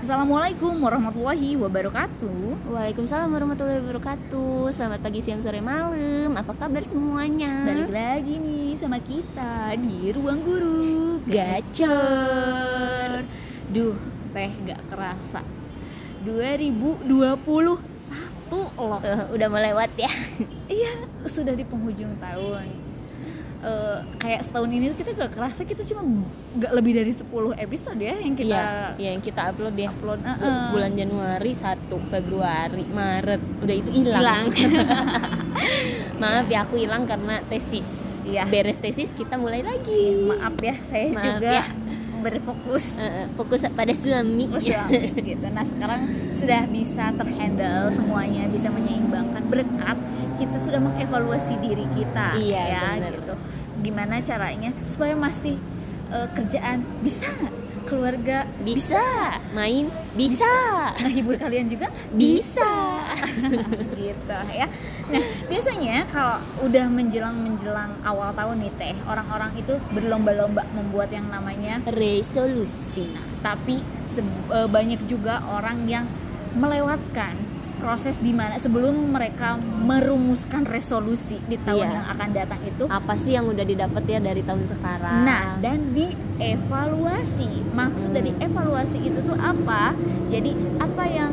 Assalamualaikum warahmatullahi wabarakatuh. Waalaikumsalam warahmatullahi wabarakatuh. Selamat pagi, siang, sore, malam. Apa kabar semuanya? Balik lagi nih sama kita di ruang guru gacor. Duh, teh gak kerasa. 2021 loh. Eh, udah melewat ya. Iya, sudah di penghujung tahun. Eh, kayak setahun ini kita gak kerasa kita cuma gak lebih dari 10 episode ya yang kita Iya, ya, yang kita upload ya. upload. Bu- Heeh. Bulan Januari 1, Februari, Maret. Udah itu hilang. Maaf ya aku hilang karena tesis. Iya. Beres tesis kita mulai lagi. Maaf ya, saya Maaf juga ya. Berfokus fokus pada suami. gitu. Nah sekarang sudah bisa terhandle semuanya, bisa menyeimbangkan berkat kita sudah mengevaluasi diri kita, Iya, ya bener. gitu. Gimana caranya supaya masih eh, kerjaan bisa, keluarga Bisa, main bisa. ngehibur kalian juga Bisa. gitu ya. Nah biasanya kalau udah menjelang menjelang awal tahun nih teh, orang-orang itu berlomba-lomba membuat yang namanya Resolusi. tapi se- eh, banyak juga orang yang melewatkan proses di mana sebelum mereka merumuskan resolusi di tahun Iya. yang akan datang itu Apa sih yang udah didapat ya dari tahun sekarang? nah dan dievaluasi maksud Hmm. dari evaluasi itu tuh apa jadi apa yang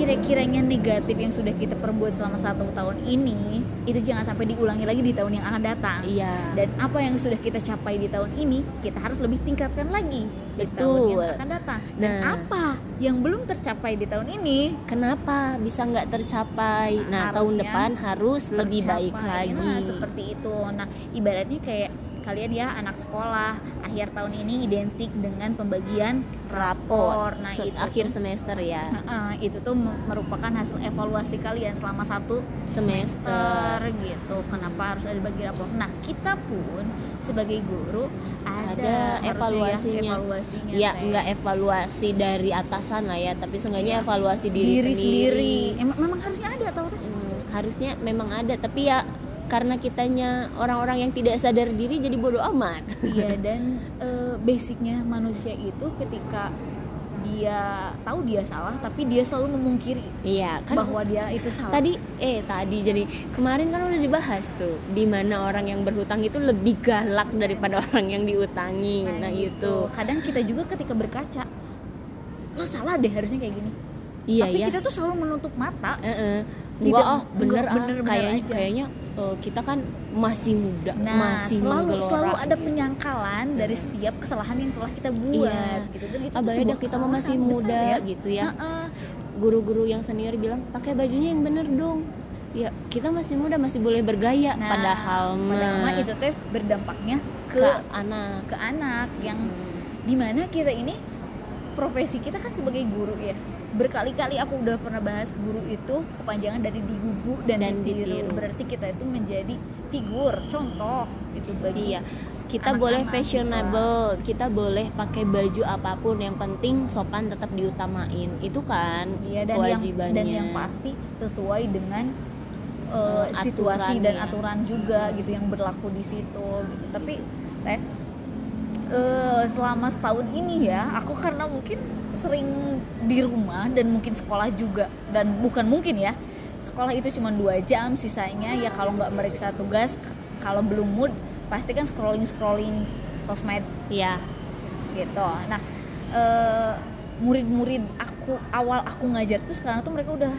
kira-kiranya negatif yang sudah kita perbuat selama satu tahun ini itu jangan sampai diulangi lagi di tahun yang akan datang Iya. dan apa yang sudah kita capai di tahun ini kita harus lebih tingkatkan lagi di tahun Betul. yang akan datang dan Nah. apa yang belum tercapai di tahun ini Kenapa bisa nggak tercapai? Nah, Harusnya tahun depan harus lebih baik tercapai. lagi. nah seperti itu nah ibaratnya kayak kalian ya anak sekolah akhir tahun ini identik dengan pembagian rapor nah Se- itu akhir tuh- semester ya. Heeh, itu tuh me- merupakan hasil evaluasi kalian selama satu semester, Semester. gitu. Kenapa harus ada bagi rapor? Nah, kita pun sebagai guru ada, Ada ya evaluasinya. evaluasinya Ya, Teh. nggak evaluasi dari atasan lah ya, tapi seenggaknya Iya. evaluasi diri, diri sendiri. sendiri. Emang memang harusnya ada tau Teh? Hmm, harusnya memang ada, tapi ya karena kitanya orang-orang yang tidak sadar diri jadi bodoh amat. Iya dan eh, basicnya manusia itu ketika dia tahu dia salah tapi dia selalu memungkiri Iya, kan bahwa dia itu salah. tadi eh tadi jadi kemarin kan udah dibahas tuh di mana orang yang berhutang itu lebih galak daripada orang yang diutangi nah, gitu. itu kadang kita juga ketika berkaca lo salah deh harusnya kayak gini iya tapi ya kita tuh selalu menutup mata Heeh. Tidak, Enggak ah bener enggak, ah bener-bener kayaknya aja. kayaknya eh, kita kan masih muda nah masih selalu menggelora selalu ada penyangkalan dari setiap kesalahan yang telah kita buat Iya. gitu. Jadi itu ah tuh bahaya sebuah dah kita mah masih besar muda ya. gitu ya. Guru-guru yang senior bilang pakai bajunya yang bener dong. Ya kita masih muda masih boleh bergaya. Nah, padahal padahal mah itu teh berdampaknya ke ke anak. ke anak yang Hmm. di mana kita ini profesi kita kan sebagai guru ya berkali-kali aku udah pernah bahas guru itu kepanjangan dari digugu dan, Dan ditiru. ditiru. berarti kita itu menjadi figur contoh itu bagi Iya, kita anak-anak boleh kita. fashionable, kita boleh pakai baju apa pun, yang penting sopan tetap diutamain. Itu kan Iya, dan yang kewajibannya. dan yang pasti sesuai dengan uh, situasi dan aturan juga gitu yang berlaku di situ gitu. Tapi teh eh, selama setahun ini ya, aku karena mungkin sering di rumah dan mungkin sekolah juga dan bukan mungkin ya. Sekolah itu cuma dua jam, sisanya ya kalau nggak meriksa tugas, kalau belum mood pasti kan scrolling scrolling sosmed Iya, gitu. Nah, eh, murid-murid aku awal aku ngajar tuh sekarang tuh mereka udah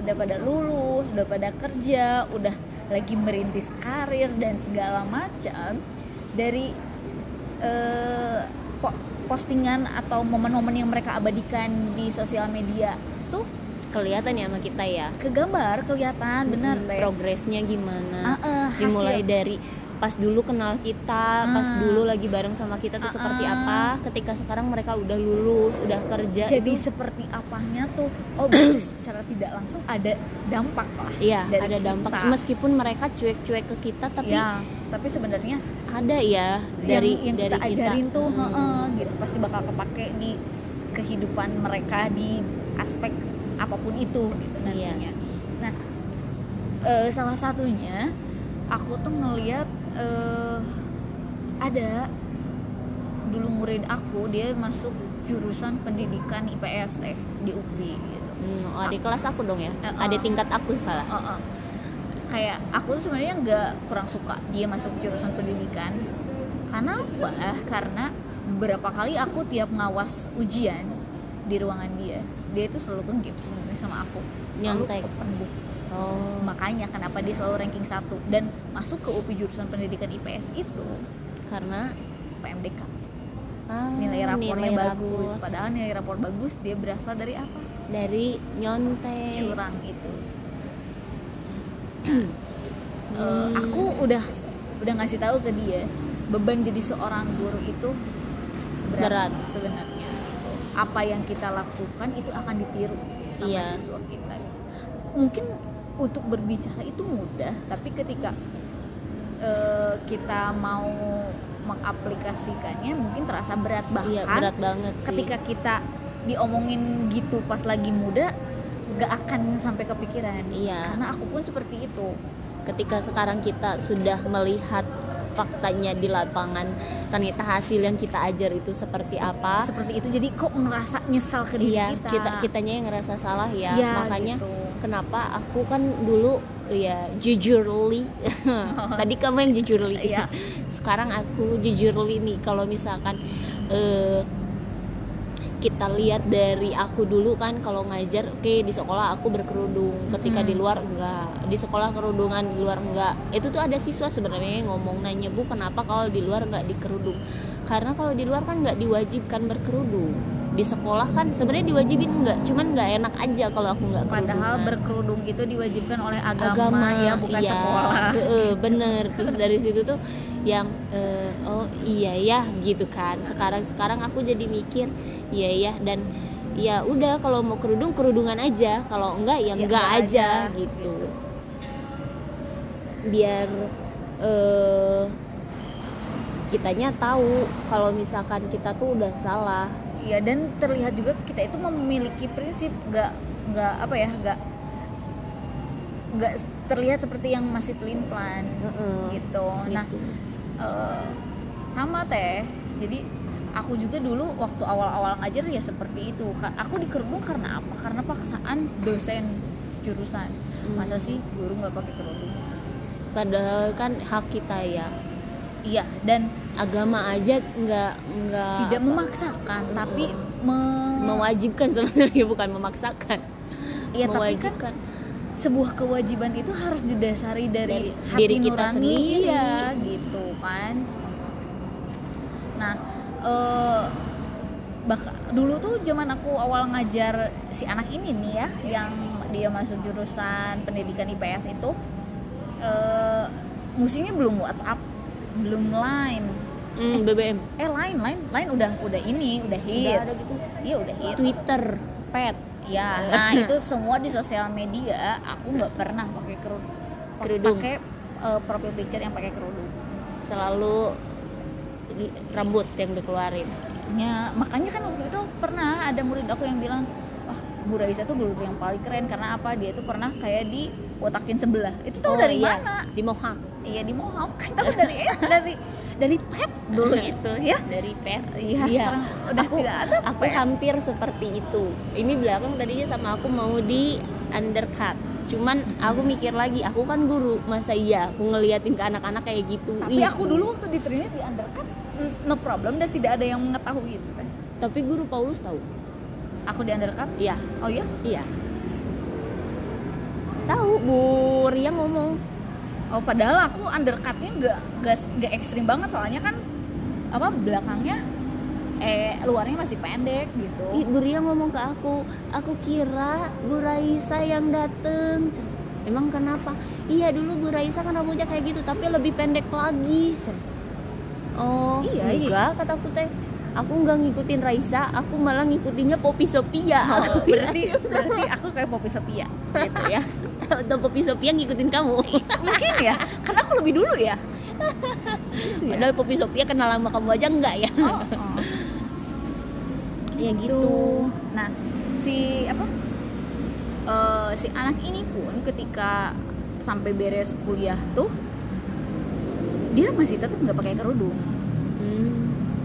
udah pada lulus, udah pada kerja, udah lagi merintis karir dan segala macam dari eh, po- postingan atau momen-momen yang mereka abadikan di sosial media tuh kelihatan ya sama kita ya. kegambar kelihatan benar Mm, teh. progresnya gimana. Ah, hasil. Dimulai dari pas dulu kenal kita, pas Ah. dulu lagi bareng sama kita tuh Ah, seperti apa, ketika sekarang mereka udah lulus, udah kerja Jadi itu seperti apanya tuh oh secara tidak langsung ada dampak lah. iya ada dampak kita. meskipun mereka cuek-cuek ke kita tapi ya, tapi sebenarnya ada ya dari yang, yang dari kita ajarin tuh Hmm. heeh, gitu pasti bakal kepake di kehidupan mereka di aspek apa pun itu gitu Iya. nantinya. Nah, eh, salah satunya aku tuh ngeliat eh, ada dulu murid aku dia masuk jurusan pendidikan IPS teh di UPI gitu Hmm, oh, adik kelas aku dong ya Eh, adik eh. tingkat aku salah Heeh. Kayak aku tuh sebenarnya nggak kurang suka dia masuk jurusan pendidikan. Karena apa? Karena beberapa kali aku tiap ngawas ujian di ruangan dia dia itu selalu kegip sebenarnya sama aku. Selalu open book. Oh. Makanya kenapa dia selalu ranking satu. Dan masuk ke UPI jurusan pendidikan IPS itu karena? PMDK ah, nilai rapornya nilai bagus. Rapor. padahal nilai rapor bagus dia berasal dari apa? Dari nyontek. Curang itu Hmm. Aku udah udah ngasih tahu ke dia beban jadi seorang guru itu berat, Berat. sebenarnya apa yang kita lakukan itu akan ditiru sama Iya. siswa kita gitu. mungkin untuk berbicara itu mudah tapi ketika eh, kita mau mengaplikasikannya mungkin terasa berat bahkan iya berat banget sih ketika kita diomongin gitu pas lagi muda gak akan sampai kepikiran. Iya. karena aku pun seperti itu. Ketika sekarang kita sudah melihat faktanya di lapangan ternyata hasil yang kita ajar itu seperti apa. Seperti itu jadi kok ngerasa nyesal ke diri iya kita? kita kitanya yang ngerasa salah ya. Iya, makanya gitu. kenapa aku kan dulu ya jujurly. Tadi kamu yang jujurly. Iya. sekarang aku jujurly nih kalau misalkan eh, kita lihat dari aku dulu kan kalau ngajar oke di sekolah aku berkerudung. Ketika Mm. di luar enggak. Di sekolah kerudungan di luar enggak. Itu tuh ada siswa sebenarnya yang ngomong nanya bu kenapa kalau di luar enggak dikerudung? Karena kalau di luar kan nggak diwajibkan berkerudung. Di sekolah kan sebenarnya diwajibin enggak cuman nggak enak aja kalau aku nggak padahal kerudungan. berkerudung itu diwajibkan oleh agama, agama ya bukan iya. sekolah. Heeh, bener. Terus dari situ tuh yang eh, oh iya ya gitu kan. Sekarang sekarang aku jadi mikir iya ya dan ya udah kalau mau kerudung kerudungan aja. Kalau enggak ya Ya, enggak enggak aja, aja, gitu. biar eh kitanya tahu kalau misalkan kita tuh udah salah. Iya dan terlihat juga kita itu memiliki prinsip. Nggak nggak apa ya nggak nggak terlihat seperti yang masih pelin pelan Heeh, gitu. Nah eh, sama teh. Jadi aku juga dulu waktu awal-awal ngajar ya seperti itu. Aku dikerudung karena apa? Karena paksaan dosen jurusan. Hmm. masa sih guru nggak pakai kerudung? Padahal kan hak kita ya. Iya dan agama aja nggak nggak tidak apa, memaksakan tapi me- mewajibkan sebenarnya bukan memaksakan. Iya, tapi kan sebuah kewajiban itu harus didasari dari, Dari hati diri kita nurani. sendiri. iya, gitu kan. Nah eh bak- dulu tuh zaman aku awal ngajar si anak ini nih ya yang dia masuk jurusan pendidikan IPS itu eh musimnya belum WhatsApp belum Line. Hmm, BBM eh Line Line Line udah udah ini udah hits. Udah ada gitu. iya udah hits. Twitter pet Ya, nah itu semua di sosial media aku nggak pernah pakai kerudung. Kerudung. Pakai eh, profil picture yang pakai kerudung. selalu rambut yang dikeluarin Ya, makanya kan waktu itu pernah ada murid aku yang bilang, wah Bu Raisa tuh guru yang paling keren karena apa? Dia tuh pernah kayak di otakin sebelah. Itu tahu Oh, dari iya. mana? di mohak Iya di Mohawk. Kan tahu dari eh, dari dari pet dulu itu ya. dari pet Iya, sekarang udah aku, tidak ada aku pet. hampir seperti itu ini belakang tadinya sama aku mau di undercut cuman aku mikir lagi aku kan guru masa iya aku ngeliatin ke anak-anak kayak gitu Tapi Ih, aku dulu waktu diterima di undercut no problem dan tidak ada yang mengetahui itu kan. tapi guru Paulus tahu Aku di undercut. iya Oh iya? iya tahu Bu Ria ngomong Oh padahal aku undercutnya nggak nggak ekstrim banget soalnya kan apa belakangnya eh luarnya masih pendek gitu. Bu Ria ngomong ke aku, aku kira Bu Raisa yang dateng. Emang kenapa? Iya dulu Bu Raisa kan rambutnya kayak gitu, tapi lebih pendek lagi. Oh, Iya, iya. enggak kataku teh. Aku nggak ngikutin Raisa, aku malah ngikutinnya Poppy Sophia. Oh, berarti berarti aku kayak Poppy Sophia gitu ya. Atau Poppy Sophia ngikutin kamu. Mungkin ya, karena aku lebih dulu ya. Gitu ya. Padahal Poppy Sophia kenal sama kamu aja enggak ya? Oh, oh. ya gitu. Nah, si apa? eh, si anak ini pun ketika sampai beres kuliah tuh dia masih tetap nggak pakai kerudung. Hmm.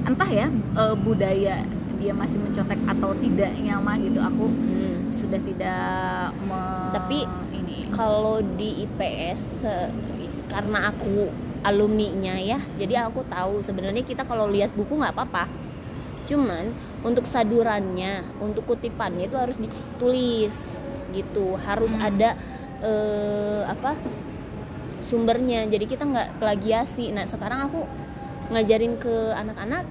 Entah ya eh, budaya dia masih mencontek atau tidaknya mah gitu aku Hmm. sudah tidak me- Tapi ini kalau di IPS karena aku alumni-nya ya jadi aku tahu sebenarnya kita kalau lihat buku nggak apa-apa cuman untuk sadurannya untuk kutipannya itu harus ditulis gitu harus Hmm. ada eh, apa sumbernya jadi kita nggak plagiasi nah sekarang aku ngajarin ke anak-anak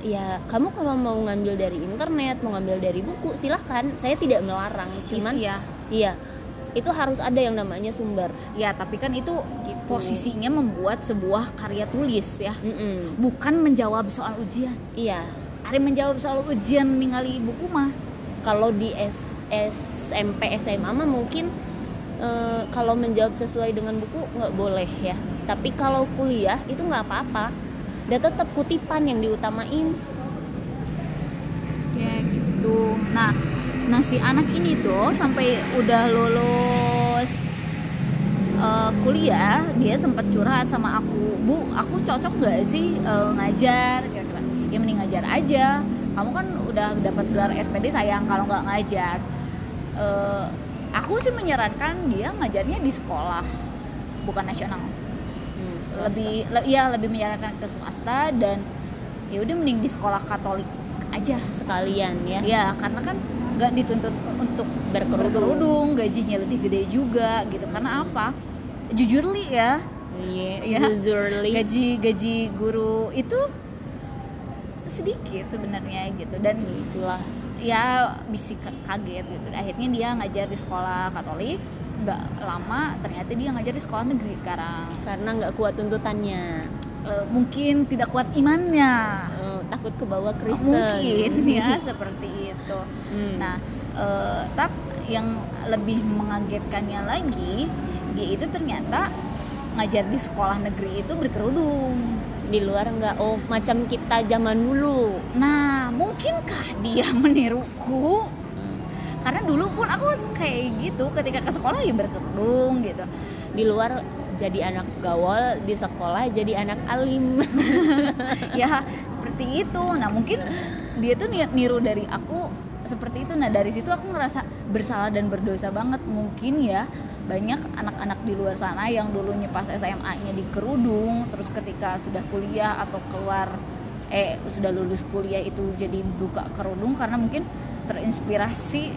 ya kamu kalau mau ngambil dari internet mau ngambil dari buku silahkan saya tidak melarang cuman ya Iya, itu harus ada yang namanya sumber. ya tapi kan itu Gitu. posisinya membuat sebuah karya tulis ya Mm-mm. bukan menjawab soal ujian Iya, hari menjawab soal ujian ningali buku mah kalau di S- SMP SMA mah mungkin eh, kalau menjawab sesuai dengan buku nggak boleh ya. Tapi kalau kuliah itu nggak apa-apa. Dan tetap kutipan yang diutamain. ya gitu. Nah nah si anak ini tuh sampai udah lulus eh, kuliah dia sempat curhat sama aku bu aku cocok nggak sih eh, ngajar? Kira-kira ya mending ngajar aja. Kamu kan udah dapat gelar SPD sayang kalau nggak ngajar. Eh, aku sih menyarankan dia ngajarnya di sekolah bukan nasional swasta. lebih le- iya lebih menyarankan ke swasta dan ya udah mending di sekolah Katolik aja sekalian ya. ya karena kan nggak dituntut untuk Berkerudung. berkerudung gajinya lebih gede juga gitu karena apa jujur li ya Iya, Ya. Zuzurli. gaji gaji guru itu sedikit sebenarnya gitu dan itulah ya bisa ka- kaget gitu akhirnya dia ngajar di sekolah Katolik nggak lama ternyata dia ngajar di sekolah negeri sekarang karena nggak kuat tuntutannya. Eh, mungkin tidak kuat imannya Eh, takut ke bawah Kristen. mungkin ya seperti itu Hmm. Nah, eh, tap yang lebih mengagetkannya lagi, dia itu ternyata ngajar di sekolah negeri itu berkerudung. di luar nggak oh macam kita zaman dulu Nah, mungkinkah dia meniruku? Karena dulu pun aku kayak gitu, ketika ke sekolah ya berkerudung gitu. di luar jadi anak gaul di sekolah jadi anak alim ya seperti itu. Nah, mungkin dia tuh niat niru dari aku seperti itu. Nah, dari situ aku ngerasa bersalah dan berdosa banget. Mungkin ya banyak anak-anak di luar sana yang dulunya pas SMA-nya di kerudung, terus ketika sudah kuliah atau keluar eh sudah lulus kuliah itu jadi buka kerudung karena mungkin terinspirasi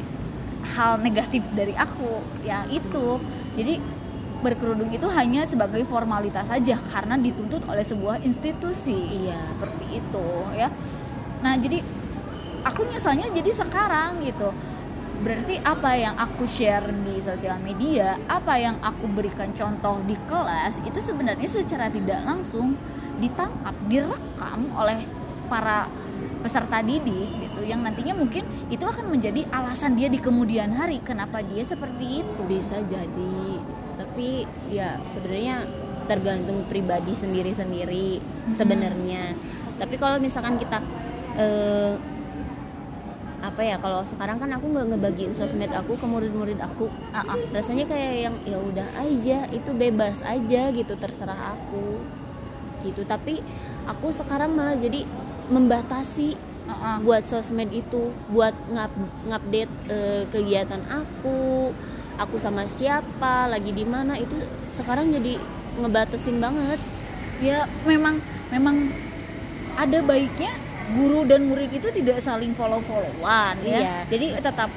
hal negatif dari aku yang itu. Jadi berkerudung itu hanya sebagai formalitas saja karena dituntut oleh sebuah institusi Iya. seperti itu ya nah jadi aku nyesalnya jadi sekarang gitu berarti apa yang aku share di sosial media apa yang aku berikan contoh di kelas itu sebenarnya secara tidak langsung ditangkap direkam oleh para peserta didik gitu yang nantinya mungkin itu akan menjadi alasan dia di kemudian hari kenapa dia seperti itu. Bisa jadi tapi ya sebenarnya tergantung pribadi sendiri-sendiri sebenarnya. Tapi kalau misalkan kita eh, apa ya kalau sekarang kan aku nggak ngebagiin sosmed aku ke murid-murid aku. Ah. rasanya kayak yang ya udah aja itu bebas aja gitu terserah aku. Gitu tapi aku sekarang malah jadi membatasi Ah, ah. buat sosmed itu buat ngap ngupdate eh, kegiatan aku aku sama siapa lagi di mana itu sekarang jadi ngebatasin banget ya memang memang ada baiknya guru dan murid itu tidak saling follow followan ya Iya. jadi tetap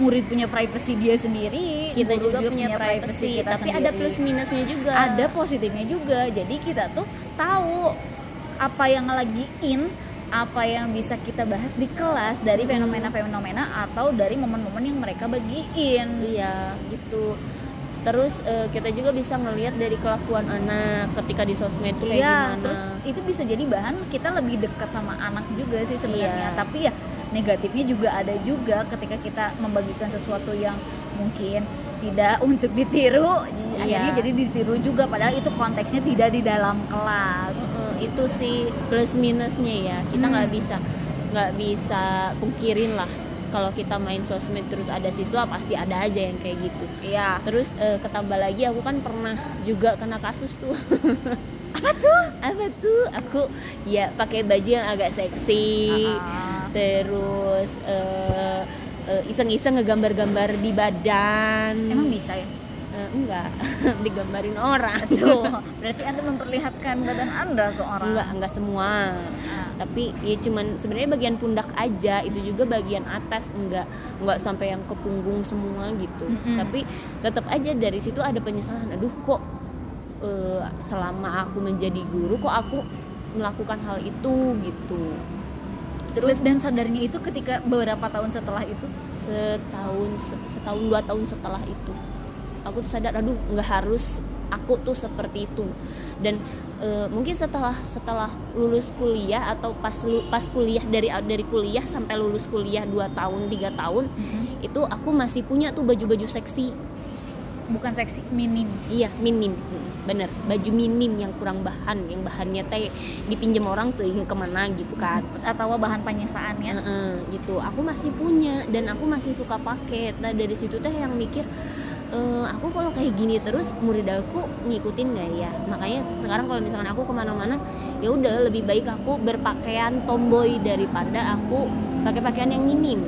murid punya privacy dia sendiri kita guru juga punya privacy kita tapi ada sendiri. plus minusnya juga ada positifnya juga jadi kita tuh tahu apa yang lagi in apa yang bisa kita bahas di kelas dari Hmm. fenomena-fenomena atau dari momen-momen yang mereka bagiin iya gitu terus eh, kita juga bisa ngelihat dari kelakuan anak ketika di sosmed tuh kayak Iya, gimana terus itu bisa jadi bahan kita lebih dekat sama anak juga sih sebenarnya. Iya. Tapi ya negatifnya juga ada juga ketika kita membagikan sesuatu yang mungkin tidak untuk ditiru, Iya. akhirnya jadi ditiru juga padahal itu konteksnya tidak di dalam kelas. Itu sih plus minusnya ya kita Hmm. nggak bisa nggak bisa pungkirin lah kalau kita main sosmed terus ada siswa pasti ada aja yang kayak gitu Iya. terus eh, ketambah lagi aku kan pernah juga kena kasus tuh Apa tuh? apa tuh aku ya pakai baju yang agak seksi Ah. terus eh, iseng-iseng ngegambar-gambar di badan emang bisa ya enggak. Digambarin orang tuh. Berarti anda memperlihatkan badan anda ke orang? Enggak enggak semua. Ah. tapi ya cuman sebenarnya bagian pundak aja. Itu juga bagian atas. Enggak enggak sampai yang ke punggung semua gitu. Mm-mm. tapi tetap aja dari situ ada penyesalan. Aduh kok eh, selama aku menjadi guru kok aku melakukan hal itu gitu. Terus dan sadarnya itu ketika beberapa tahun setelah itu? Setahun se- setahun dua tahun setelah itu aku tuh sadar aduh nggak harus aku tuh seperti itu. Dan eh, mungkin setelah setelah lulus kuliah atau pas lu- pas kuliah dari dari kuliah sampai lulus kuliah dua tahun tiga tahun itu aku masih punya tuh baju-baju seksi. Bukan seksi minim. Iya minim. Mm, bener baju minim yang kurang bahan yang bahannya teh dipinjam orang tuh yang ke mana gitu kan. Atau bahan penyesaan ya. Heeh, gitu. Aku masih punya dan aku masih suka pakai. Nah dari situ teh yang mikir "Eh, aku kalau kayak gini terus murid aku ngikutin nggak ya? Makanya sekarang kalau misalkan aku ke mana-mana ya udah lebih baik aku berpakaian tomboy daripada aku pakai pakaian yang minim.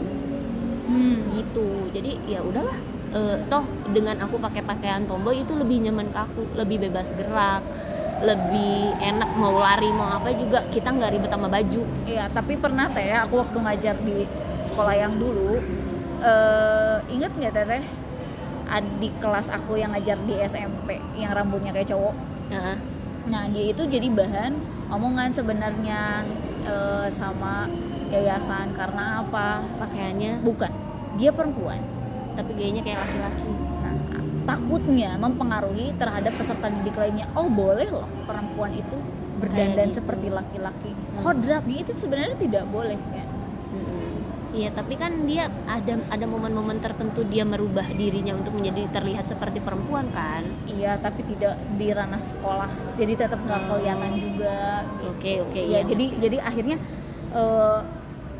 Hmm. gitu. Jadi ya udahlah. Eh, toh dengan aku pakai pakaian tomboy itu lebih nyaman ke aku lebih bebas gerak lebih enak mau lari mau apa juga kita nggak ribet sama baju. Iya, tapi pernah teh aku waktu ngajar di sekolah yang dulu, eh inget nggak teteh adik kelas aku yang ngajar di SMP yang rambutnya kayak cowok. Heeh. Nah dia itu jadi bahan omongan sebenarnya eh, sama yayasan karena apa? pakaiannya Bukan, dia perempuan. tapi gayanya kayak laki-laki Nah takutnya mempengaruhi terhadap peserta didik lainnya. Oh boleh loh perempuan itu berdandan gitu. seperti laki-laki. Hmm. Kodratnya itu sebenarnya tidak boleh ya. Iya, tapi kan dia ada ada momen-momen tertentu dia merubah dirinya untuk menjadi terlihat seperti perempuan kan. Iya, tapi tidak di ranah sekolah. Jadi tetap nggak Hmm. kelihatan juga. Oke, oke, Iya, iya. jadi jadi akhirnya eh,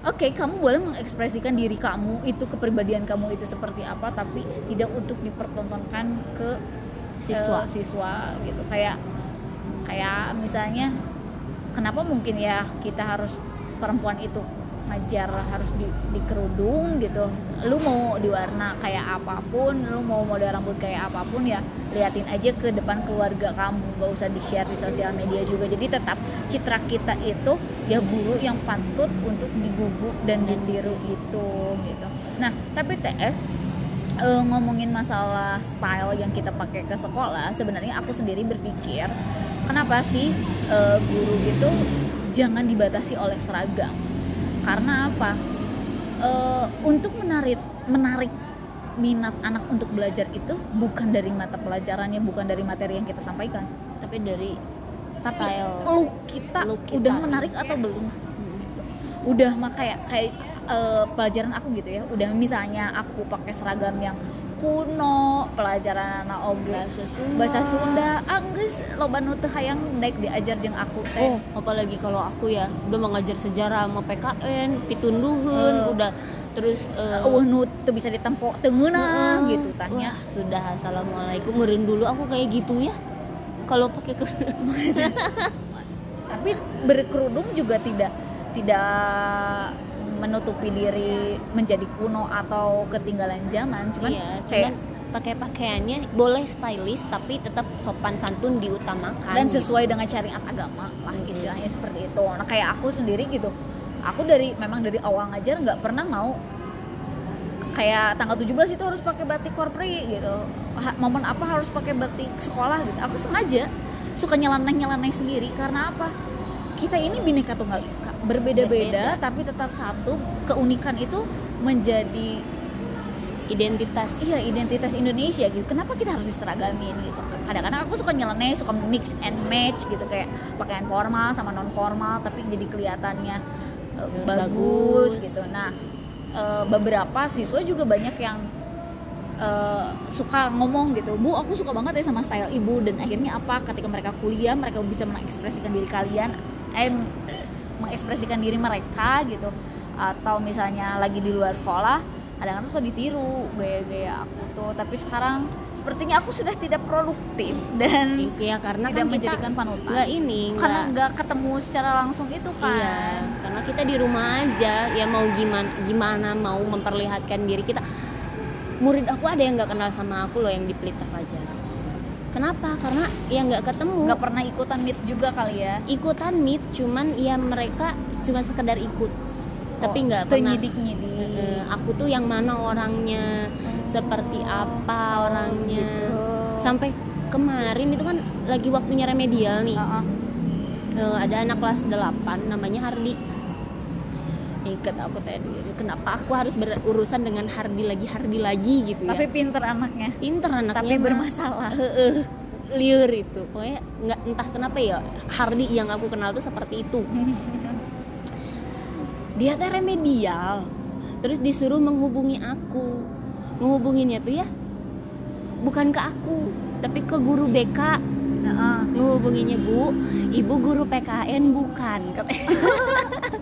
oke, kamu boleh mengekspresikan diri kamu itu kepribadian kamu itu seperti apa, tapi tidak untuk dipertontonkan ke Siswa. eh, siswa gitu. Kayak kayak misalnya kenapa mungkin ya kita harus perempuan itu ngajar harus di, di kerudung gitu. Lu mau diwarna kayak apa pun lu mau model rambut kayak apa pun ya liatin aja ke depan keluarga kamu. Gak usah di share di sosial media juga. Jadi tetap citra kita itu ya guru yang patut untuk digugu dan ditiru itu gitu. Nah tapi teh eh, ngomongin masalah style yang kita pakai ke sekolah sebenarnya aku sendiri berpikir kenapa sih eh, guru itu jangan dibatasi oleh seragam karena apa Eh, untuk menarik menarik minat anak untuk belajar itu bukan dari mata pelajarannya bukan dari materi yang kita sampaikan Tapi dari tapi style look kita, look kita. udah menarik atau belum gitu. udah mah kayak kayak eh, pelajaran aku gitu ya udah misalnya aku pakai seragam yang kuno pelajaran anak oge bahasa Sunda. bahasa Sunda. Ah geus loba nu teu hayang daek diajar jeung aku teh. Oh, apalagi kalau aku ya udah mengajar sejarah sama PKN, pitunduhun, Eh. udah terus eh, eueuh nu teu bisa ditempo teu ngeunah Heeh. gitu tanya. Wah, sudah. Assalamualaikum. Meureun dulu aku kayak gitu ya. Kalau pakai kerudung tapi berkerudung juga tidak tidak menutupi diri menjadi kuno atau ketinggalan zaman cuman iya, kayak cuman pakai pakaiannya boleh stylish tapi tetap sopan santun diutamakan. Dan gitu. sesuai dengan syariat agama lah istilahnya seperti itu. Nah kayak aku sendiri gitu aku dari memang dari awal ngajar nggak pernah mau kayak tanggal 17 itu harus pakai batik korpri gitu. Ha- momen apa harus pakai batik sekolah gitu. Aku sengaja suka nyeleneh nyeleneh sendiri karena apa? Kita ini bineka tunggal ika berbeda-beda Berbeda. tapi tetap satu keunikan itu menjadi identitas iya identitas Indonesia gitu kenapa kita harus diseragamin gitu kadang-kadang aku suka nyeleneh suka mix and match gitu kayak pakaian formal sama non formal tapi jadi kelihatannya uh, bagus. bagus. gitu nah uh, beberapa siswa juga banyak yang uh, suka ngomong gitu bu aku suka banget ya sama style ibu dan akhirnya apa ketika mereka kuliah mereka bisa mengekspresikan diri kalian eh mengekspresikan diri mereka gitu atau misalnya lagi di luar sekolah kadang-kadang suka ditiru gaya-gaya aku tuh tapi sekarang sepertinya aku sudah tidak produktif dan Iya karena tidak kan kita menjadikan panutan nggak ini karena nggak nggak ketemu secara langsung itu kan Iya, karena kita di rumah aja ya mau gimana gimana mau memperlihatkan diri kita. Murid aku ada yang nggak kenal sama aku loh yang di Pelita Fajar. Kenapa? Karena ya nggak ketemu. nggak pernah ikutan meet juga kali ya ikutan meet, cuman ya mereka cuma sekedar ikut, tapi Oh, nggak pernah. nyidik nyidik Eh, aku tuh yang mana orangnya, seperti apa orangnya. gitu. Sampai kemarin itu kan lagi waktunya remedial nih. Heeh. Eh, ada anak kelas 8 namanya Hardi ikut aku dulu, kenapa aku harus berurusan dengan Hardi lagi Hardi lagi gitu tapi ya pinter anaknya. Pinter anaknya tapi mah. bermasalah. Liur itu. Pokoknya nggak entah kenapa ya Hardi yang aku kenal tuh seperti itu. Dia teh remedial terus disuruh menghubungi aku. Menghubunginya tuh ya bukan ke aku tapi ke guru BK Heeh. menghubunginya bu ibu guru PKN bukan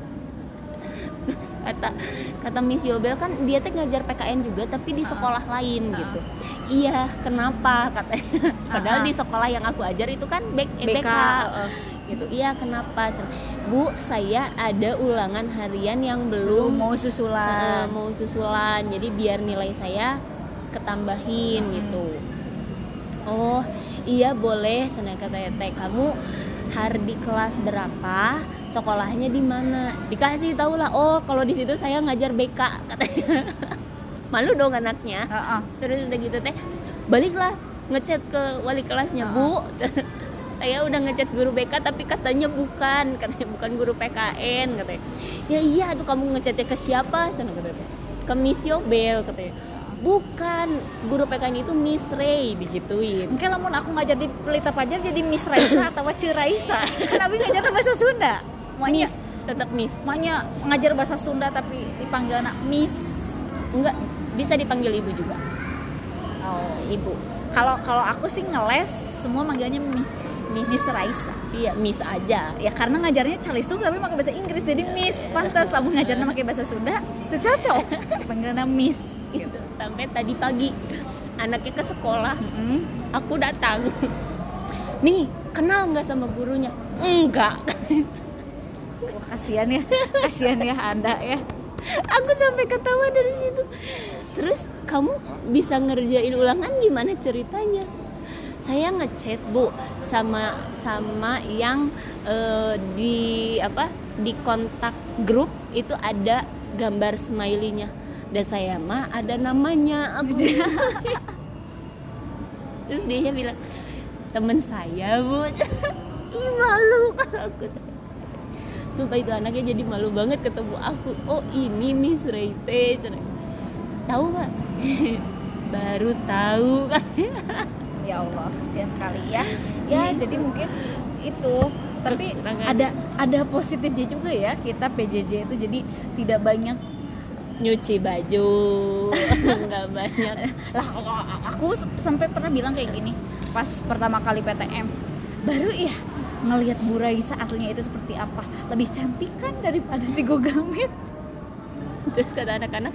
kata kata Miss Yobel kan dia teh ngajar PKN juga tapi di sekolah lain gitu. Iya kenapa? Katanya. Padahal Ah. di sekolah yang aku ajar itu kan BK, eh, BK, BK. heeh. gitu. Iya kenapa? Bu saya ada ulangan harian yang belum belum mau susulan. Mau susulan. Jadi biar nilai saya ketambahin gitu. Oh iya boleh sana kata teh kamu hari di kelas berapa sekolahnya di mana? Dikasih tahu lah oh kalau di situ saya ngajar BK katanya. Malu dong anaknya. Heeh. terus udah gitu teh baliklah ngechat ke wali kelasnya bu saya udah ngechat guru BK tapi katanya bukan. Katanya bukan guru PKN katanya. Ya iya tuh kamu ngechatnya ke siapa? Sana katanya. Ke Miss Yobel katanya. Bukan guru PKN itu Miss Ray digituin. Mungkin lamun aku ngajar di Pelita Pajar jadi Miss Raisa atau Ci Raisa kan abi ngajar bahasa Sunda Miss. Makanya tetap Miss. Makanya ngajar bahasa Sunda tapi dipanggil anak Miss. Enggak bisa dipanggil ibu juga. Oh ibu. Kalau kalau aku sih ngeles semua manggilnya Miss. Miss, Miss Raisa. Iya Miss aja. Ya karena ngajarnya calistung tapi pakai bahasa Inggris jadi Miss. Pantas lamun ngajarnya pakai bahasa Sunda itu cocok. Panggilnya Miss. Gitu sampai tadi pagi. Anaknya ke sekolah. Mm-mm. aku datang. Nih kenal nggak sama gurunya? Enggak Wah, kasihan ya. Kasihan ya anda ya. Aku sampai ketawa dari situ. Terus kamu bisa ngerjain ulangan gimana ceritanya? Saya ngechat bu sama sama yang eh, di apa di kontak grup itu ada gambar smiley-nya. Dan saya mah ada namanya aku terus dia bilang temen saya bu. Ih, malu kan aku Sumpah itu anaknya jadi malu banget ketemu aku. Oh ini Miss Reite. Tahu pak? Baru tahu. Ya Allah kasihan sekali ya. Ya jadi mungkin itu. Tapi ada ada positifnya juga ya. Kita PJJ itu jadi tidak banyak Nyuci baju. Nggak banyak. lah aku sampai pernah bilang kayak gini. Pas pertama kali PTM baru ya ngelihat Bu Raisa aslinya itu seperti apa? Lebih cantik kan daripada di Google Meet? Terus kata anak-anak,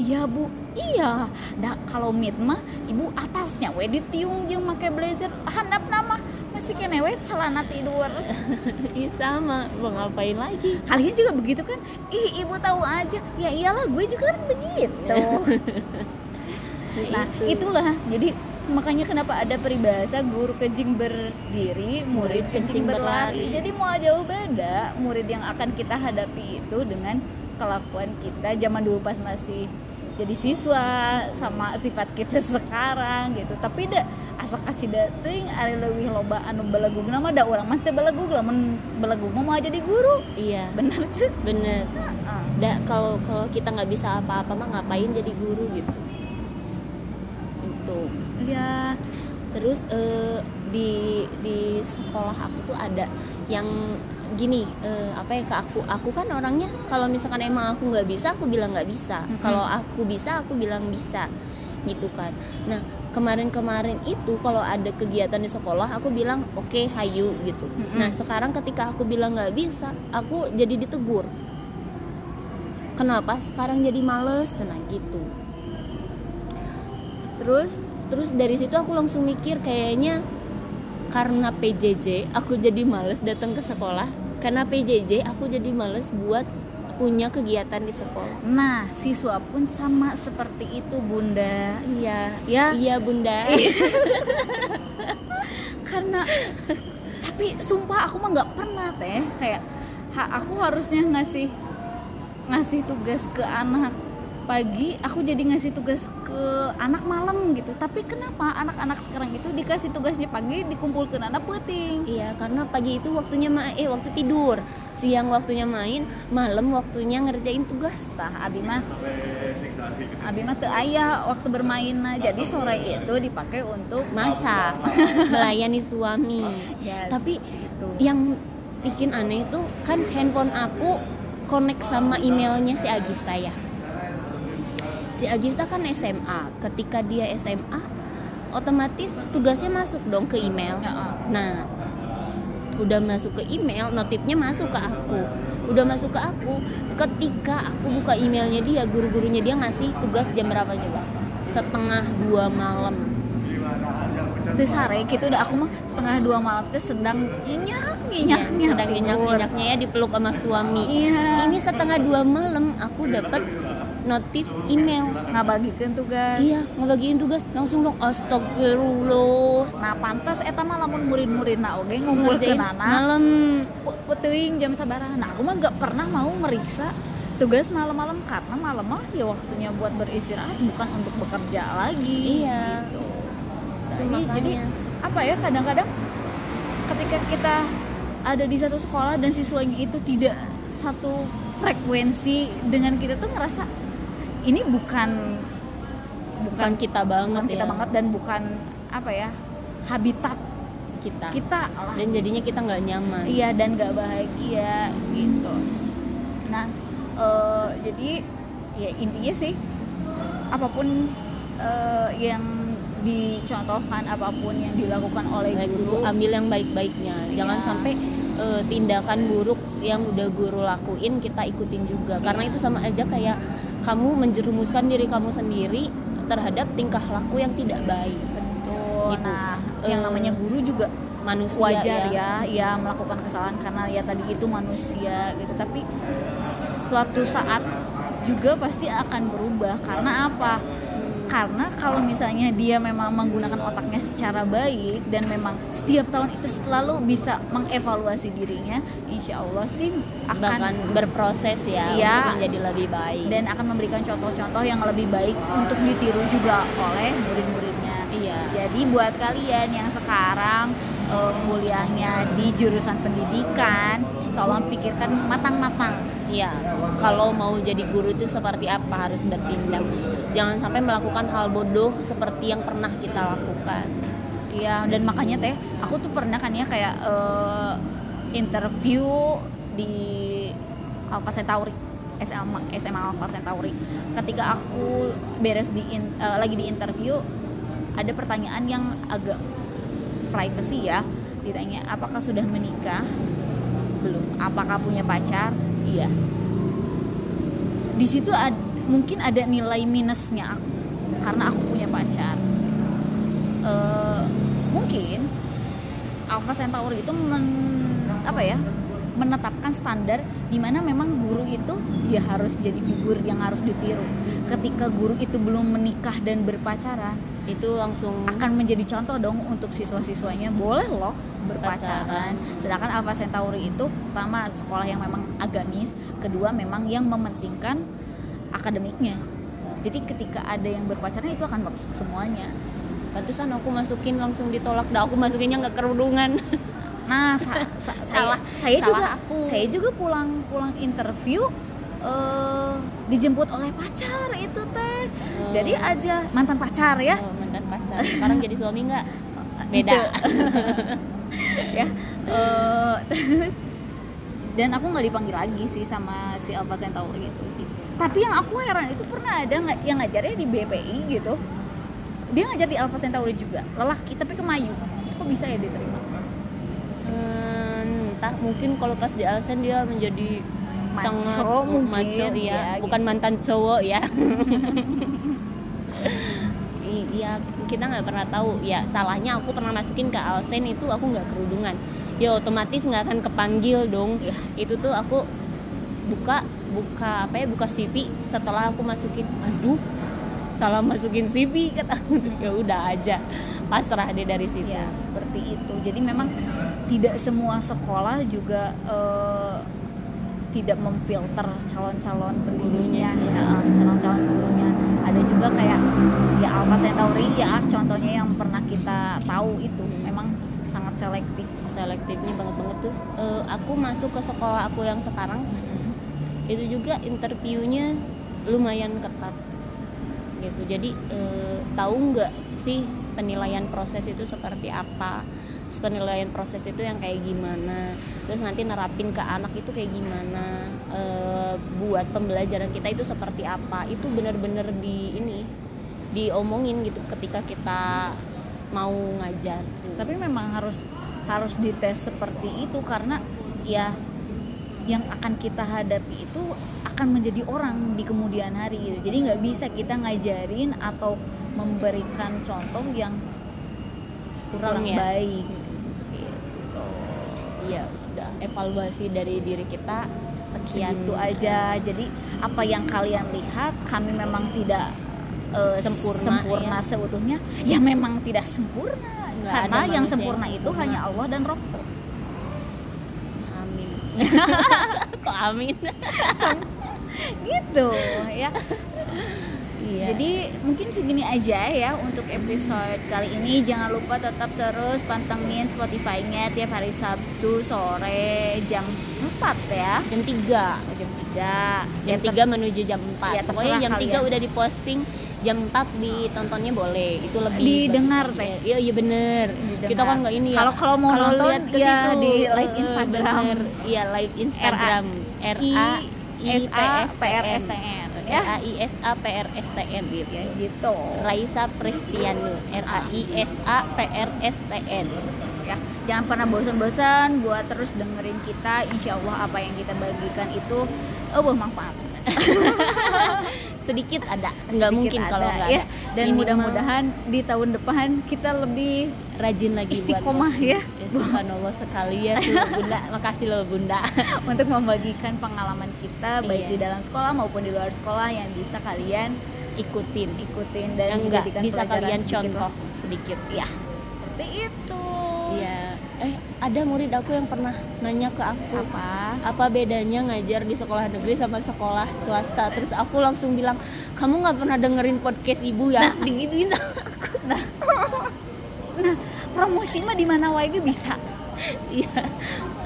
iya Bu. Iya. Dah kalau Meet mah ibu atasnya we ditiung jeung make blazer handap nama. Masih kene we celana tidur. Ih sama, mau ngapain lagi? kalian juga begitu kan? Ih ibu tahu aja. Ya iyalah gue juga kan begitu. Nah Itu. itulah. Jadi makanya kenapa ada peribahasa guru kencing berdiri murid kencing berlari. jadi mau jauh beda murid yang akan kita hadapi itu dengan kelakuan kita zaman dulu pas masih jadi siswa sama sifat kita sekarang gitu. Tapi da asa kasih dating ari leuwih loba anu belagug nama da urang mah teu belagug lamun belagug mah mau jadi guru. Iya, bener tuh bener. Da kalau kalau kita nggak bisa apa-apa mah ngapain jadi guru gitu. Itu. ya terus eh, di di sekolah aku tuh ada yang gini eh, apa ya ke aku aku kan orangnya kalau misalkan emang aku nggak bisa aku bilang nggak bisa. Mm-mm. kalau aku bisa aku bilang bisa gitu kan. Nah kemarin-kemarin itu kalau ada kegiatan di sekolah aku bilang oke hayu gitu. Mm-mm. nah sekarang ketika aku bilang nggak bisa aku jadi ditegur. Kenapa? Sekarang jadi males. Nah gitu. Terus terus dari situ aku langsung mikir kayaknya karena PJJ aku jadi males datang ke sekolah. Karena PJJ aku jadi males buat punya kegiatan di sekolah. Nah, siswa pun sama seperti itu, Bunda. iya. Ya, iya bunda. Karena tapi sumpah aku mah nggak pernah teh. Kayak ha, aku harusnya ngasih ngasih tugas ke anak pagi aku jadi ngasih tugas ke anak malam gitu tapi kenapa anak-anak sekarang itu dikasih tugasnya pagi dikumpulkan anak peting Iya, karena pagi itu waktunya ma eh waktu tidur, siang waktunya main, malam waktunya ngerjain tugas. tah abi mah abi mah teu aya waktu bermain nah jadi sore itu dipakai untuk Masak, melayani suami. Yes, Tapi gitu. yang bikin aneh itu kan handphone aku connect sama emailnya si Agista ya. Si Agista kan SMA. Ketika dia SMA, otomatis tugasnya masuk dong ke email. Nah, udah masuk ke email, notifnya masuk ke aku. Udah masuk ke aku, ketika aku buka emailnya dia, guru-gurunya dia ngasih tugas jam berapa coba? Setengah dua malam. itu sare gitu udah aku mah setengah dua malam tuh sedang nyenyak nyenyaknya sedang nyenyak-nyenyaknya ya dipeluk sama suami. Iya. Ini setengah dua malam aku dapat notif email. ngabagikan tugas Iya, ngebagiin tugas langsung dong astagfirullah. nah pantas eta mah lamun murid-murid na oge ngumpulkeun Ngerjain anak malam. peteuing jam sabaraha nah aku mah nggak pernah mau meriksa tugas malam-malam karena malam mah ya waktunya buat beristirahat bukan untuk bekerja lagi Iya. gitu. Itu jadi, jadi apa ya kadang-kadang ketika kita ada di satu sekolah dan siswanya itu tidak satu frekuensi dengan kita tuh ngerasa ini bukan Bukan kita banget bukan kita ya. banget dan bukan apa ya habitat kita. kita lah Dan jadinya kita nggak nyaman. iya dan gak bahagia gitu nah eh, jadi ya intinya sih apa pun eh, yang dicontohkan apa pun yang dilakukan oleh Baik guru guru ambil yang baik-baiknya. Jangan Iya. sampai eh, tindakan buruk yang udah guru lakuin kita ikutin juga. Karena itu sama aja kayak kamu menjerumuskan diri kamu sendiri terhadap tingkah laku yang tidak baik. betul Gitu. nah yang Eh, namanya guru juga Manusia wajar ya. ya ya melakukan kesalahan karena ya tadi itu manusia gitu tapi suatu saat juga pasti akan berubah karena apa karena kalau misalnya dia memang menggunakan otaknya secara baik dan memang setiap tahun itu selalu bisa mengevaluasi dirinya insya Allah sih akan bahkan berproses ya Iya. untuk menjadi lebih baik. dan akan memberikan contoh-contoh yang lebih baik untuk ditiru juga oleh murid-muridnya iya. jadi buat kalian yang sekarang eh, kuliahnya di jurusan pendidikan, tolong pikirkan matang-matang. Iya, kalau mau jadi guru itu seperti apa harus bertindak. Jangan sampai melakukan hal bodoh seperti yang pernah kita lakukan. Iya, dan makanya teh, aku tuh pernah kan ya kayak eh, interview di Alpha Centauri. SMA, SMA Alpha Centauri. Ketika aku beres di in- eh, lagi di interview, ada pertanyaan yang agak privacy ya. Ditanya, apakah sudah menikah? Belum. Apakah punya pacar? Iya. Di situ ad- mungkin ada nilai minusnya aku karena aku punya pacar. Eh, mungkin Alpha Centauri itu men- apa ya menetapkan standar di mana memang guru itu ya harus jadi figur yang harus ditiru. Ketika guru itu belum menikah dan berpacaran, Itu langsung akan menjadi contoh dong untuk siswa-siswanya boleh loh berpacaran. Sedangkan Alpha Centauri itu pertama sekolah yang memang agamis, kedua memang yang mementingkan akademiknya. Jadi ketika ada yang berpacaran itu akan bagus ke semuanya. Pantesan aku masukin langsung ditolak. Dah aku masukinnya nggak kerudungan. Nah, sa- sa- Salah. saya, saya Salah juga aku. saya juga pulang pulang interview eh, dijemput oleh pacar itu teh. Jadi aja mantan pacar ya. Oh, mantan pacar. Sekarang jadi suami nggak? Beda. ya. Eh, terus dan aku nggak dipanggil lagi sih sama si Alpha Centauri itu tapi yang aku heran itu pernah ada yang ngajarnya di BPI gitu. Dia ngajar di Alpha Centauri juga lelaki tapi kemayu. Kok bisa ya diterima? Hmm, entah mungkin kalau pas di Alsen dia menjadi Maco sangat mungkin, maco ya, ya, bukan mantan cowok ya Iya kita nggak pernah tahu. Ya salahnya aku pernah masukin ke Alsen itu aku nggak kerudungan. Ya otomatis nggak akan kepanggil dong. Iya. itu tuh aku buka buka apa ya buka CV setelah aku masukin aduh salah masukin CV kata ya udah aja. Pasrah deh dari situ. Ya seperti itu. Jadi memang tidak semua sekolah juga eh, tidak memfilter calon-calon Gurunya, ya calon-calon gurunya. Ada juga kayak ya Alfa Centauri ya contohnya yang pernah kita tahu itu Hmm. memang sangat selektif. Selektifnya banget banget terus eh, aku masuk ke sekolah aku yang sekarang itu juga interviewnya lumayan ketat gitu. Jadi eh, tahu nggak sih penilaian proses itu seperti apa Terus penilaian proses itu yang kayak gimana terus nanti nerapin ke anak itu kayak gimana eh, buat pembelajaran kita itu seperti apa itu benar-benar di ini diomongin gitu ketika kita mau ngajar tapi memang harus harus dites seperti itu karena ya yang akan kita hadapi itu akan menjadi orang di kemudian hari gitu. jadi nggak bisa kita ngajarin atau memberikan contoh yang kurang, Kurang ya. baik Iya, udah evaluasi dari diri kita sekian segitu aja jadi apa yang kalian lihat kami memang tidak eh, Sempurna, sempurna ya. seutuhnya ya memang tidak sempurna Nggak karena ada yang sempurna yang itu sempurna. hanya Allah dan Roh Amin. Kok amin? gitu ya Iya. Jadi mungkin segini aja ya untuk episode kali ini. Jangan lupa tetap terus pantengin Spotify-nya tiap hari Sabtu sore jam 4 ya. jam 3 Oh, jam 3. jam 3 menuju jam 4 Ya, pokoknya jam 3 kalian. udah diposting jam 4 ditontonnya boleh itu lebih Didengar. Teh. iya iya bener Didengar. kita kan nggak ini ya Kalau- kalau mau nonton, lihat ke ya situ, di live eh, Instagram. bener. iya live Instagram R A I S A S P R S T N R ya. A I S A P R S T N gitu Ya gitu. Raisa Prestiano R A I S A P R S T N Ya, jangan pernah bosan-bosan buat terus dengerin kita. Insya Allah apa yang kita bagikan itu oh bermanfaat. sedikit ada nggak mungkin kalau nggak ya. ada Dan Minimal mudah-mudahan di tahun depan kita lebih rajin lagi Istiqomah buat posting. ya. subhanallah sekali ya bunda makasih loh bunda untuk membagikan pengalaman kita baik Iya. di dalam sekolah maupun di luar sekolah yang bisa kalian ikutin ikutin dan yang enggak bisa kalian sedikit contoh lah. sedikit ya seperti itu ada murid aku yang pernah nanya ke aku apa? Apa bedanya ngajar di sekolah negeri sama sekolah swasta? Terus aku langsung bilang kamu nggak pernah dengerin podcast ibu ya? Digituin sama aku. Nah. Nah promosi mah di mana wae bisa? Iya.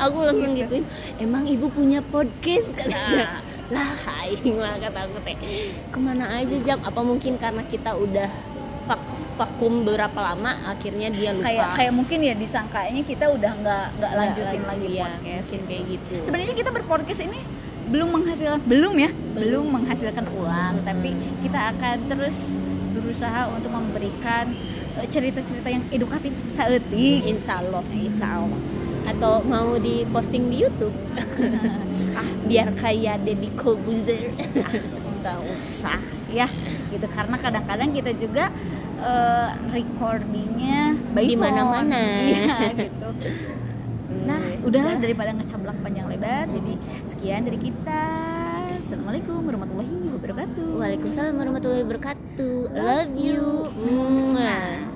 Aku langsung gituin emang ibu punya podcast? Katanya. Lah aing mah kata aku teh ke mana aja jam apa mungkin karena kita udah vakum berapa lama akhirnya dia lupa. Kayak kayak mungkin ya disangkanya kita udah nggak nggak lanjutin lagi iya, podcast mungkin kayak gitu. sebenarnya kita berpodcast ini belum menghasilkan belum ya belum. menghasilkan uang Hmm. tapi kita akan terus berusaha untuk memberikan eh, cerita-cerita yang edukatif saeutik insya Allah insya Allah. Atau mau diposting di YouTube? Ah biar kayak Deddy Kobuzer. Nggak usah. Ya gitu. Karena kadang-kadang kita juga eh, recordingnya by Di mana-mana. iya gitu. Nah udahlah daripada ngecablak panjang lebar jadi sekian dari kita. Assalamualaikum warahmatullahi wabarakatuh. Waalaikumsalam warahmatullahi wabarakatuh. Love you. Mwah.